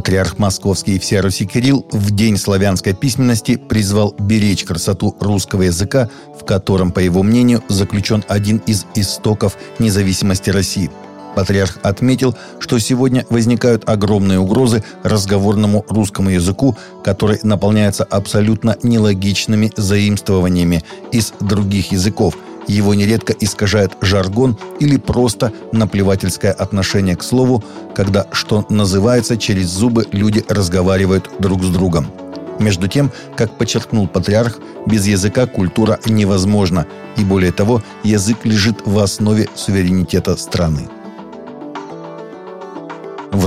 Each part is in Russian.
Патриарх Московский и всея Руси Кирилл в День славянской письменности призвал беречь красоту русского языка, в котором, по его мнению, заключен один из истоков независимости России. Патриарх отметил, что сегодня возникают огромные угрозы разговорному русскому языку, который наполняется абсолютно нелогичными заимствованиями из других языков – его нередко искажает жаргон или просто наплевательское отношение к слову, когда, что называется, через зубы люди разговаривают друг с другом. Между тем, как подчеркнул патриарх, без языка культура невозможна, и более того, язык лежит в основе суверенитета страны.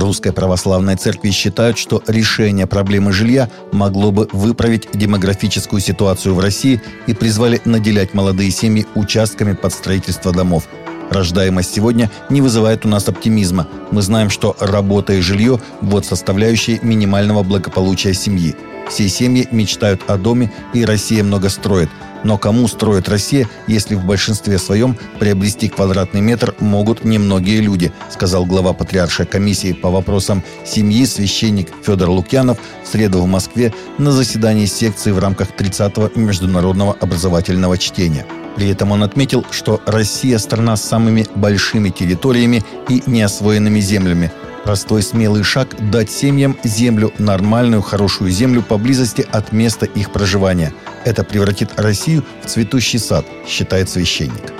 Русской Православной Церкви считают, что решение проблемы жилья могло бы выправить демографическую ситуацию в России и призвали наделять молодые семьи участками под строительство домов. Рождаемость сегодня не вызывает у нас оптимизма. Мы знаем, что работа и жилье – вот составляющие минимального благополучия семьи. Все семьи мечтают о доме, и Россия много строит – но кому строит Россия, если в большинстве своем приобрести квадратный метр могут немногие люди, сказал глава Патриаршей комиссии по вопросам семьи священник Федор Лукьянов в среду в Москве на заседании секции в рамках 30-го международного образовательного чтения. При этом он отметил, что Россия – страна с самыми большими территориями и неосвоенными землями – Простой смелый шаг – дать семьям землю, нормальную, хорошую землю поблизости от места их проживания. Это превратит Россию в цветущий сад, считает священник.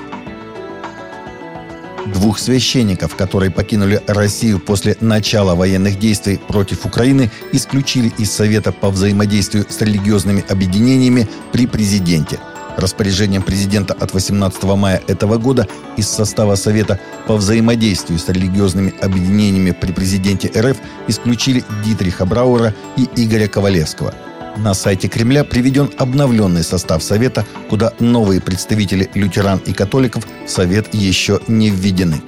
Двух священников, которые покинули Россию после начала военных действий против Украины, исключили из Совета по взаимодействию с религиозными объединениями при президенте – Распоряжением президента от 18 мая этого года из состава Совета по взаимодействию с религиозными объединениями при президенте РФ исключили Дитриха Брауэра и Игоря Ковалевского. На сайте Кремля приведен обновленный состав Совета, куда новые представители лютеран и католиков в Совет еще не введены.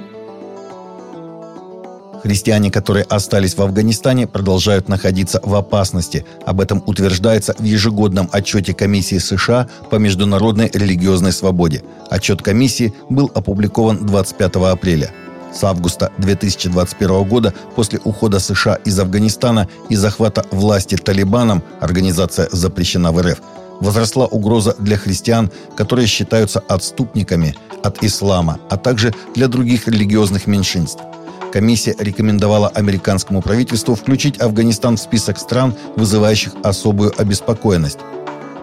Христиане, которые остались в Афганистане, продолжают находиться в опасности. Об этом утверждается в ежегодном отчете Комиссии США по международной религиозной свободе. Отчет комиссии был опубликован 25 апреля. С августа 2021 года, после ухода США из Афганистана и захвата власти Талибаном, организация запрещена в РФ, возросла угроза для христиан, которые считаются отступниками от ислама, а также для других религиозных меньшинств – Комиссия рекомендовала американскому правительству включить Афганистан в список стран, вызывающих особую обеспокоенность.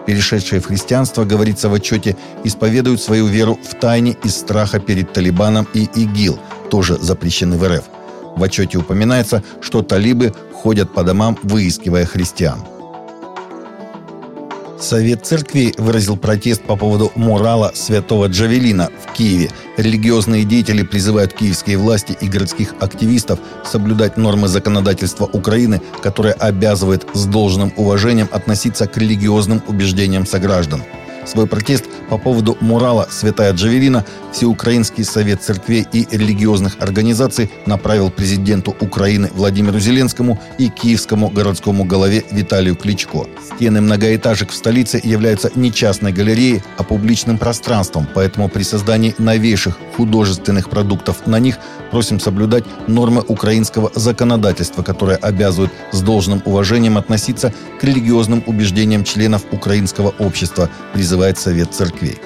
Перешедшие в христианство, говорится в отчете, исповедуют свою веру в тайне из страха перед Талибаном и ИГИЛ, тоже запрещены в РФ. В отчете упоминается, что талибы ходят по домам, выискивая христиан. Совет церкви выразил протест по поводу мурала святого Джавелина в Киеве. Религиозные деятели призывают киевские власти и городских активистов соблюдать нормы законодательства Украины, которое обязывает с должным уважением относиться к религиозным убеждениям сограждан. Свой протест по поводу мурала. «Святая Джавелина» Всеукраинский совет церквей и религиозных организаций направил президенту Украины Владимиру Зеленскому и киевскому городскому голове Виталию Кличко. Стены многоэтажек в столице являются не частной галереей, а публичным пространством, поэтому при создании новейших художественных продуктов на них просим соблюдать нормы украинского законодательства, которое обязывает с должным уважением относиться к религиозным убеждениям членов украинского общества, призывает Совет церквей.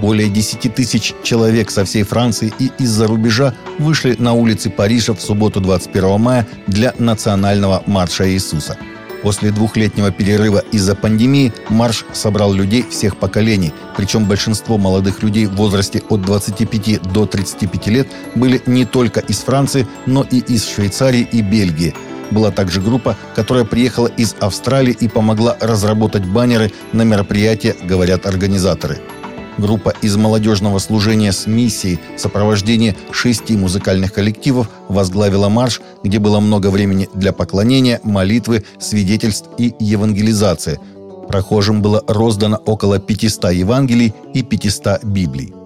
Более 10 тысяч человек со всей Франции и из-за рубежа вышли на улицы Парижа в субботу 21 мая для национального марша Иисуса. После двухлетнего перерыва из-за пандемии марш собрал людей всех поколений, причем большинство молодых людей в возрасте от 25 до 35 лет были не только из Франции, но и из Швейцарии и Бельгии. Была также группа, которая приехала из Австралии и помогла разработать баннеры на мероприятие, говорят организаторы. Группа из молодежного служения с миссией сопровождения шести музыкальных коллективов возглавила марш, где было много времени для поклонения, молитвы, свидетельств и евангелизации. Прохожим было роздано около 500 Евангелий и 500 Библий.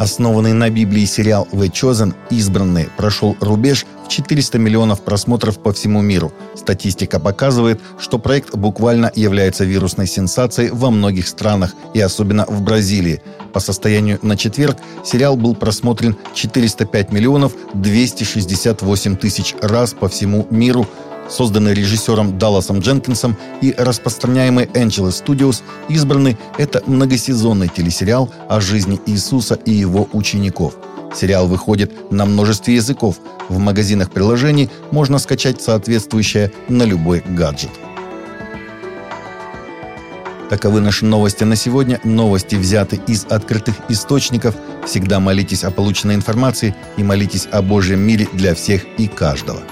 Основанный на Библии сериал «The Chosen» «Избранные» прошел рубеж в 400 миллионов просмотров по всему миру. Статистика показывает, что проект буквально является вирусной сенсацией во многих странах и особенно в Бразилии. По состоянию на четверг сериал был просмотрен 405 миллионов 268 тысяч раз по всему миру, созданный режиссером Далласом Дженкинсом и распространяемый Angeles Studios, избранный – это многосезонный телесериал о жизни Иисуса и его учеников. Сериал выходит на множестве языков. В магазинах приложений можно скачать соответствующее на любой гаджет. Таковы наши новости на сегодня. Новости взяты из открытых источников. Всегда молитесь о полученной информации и молитесь о Божьем мире для всех и каждого.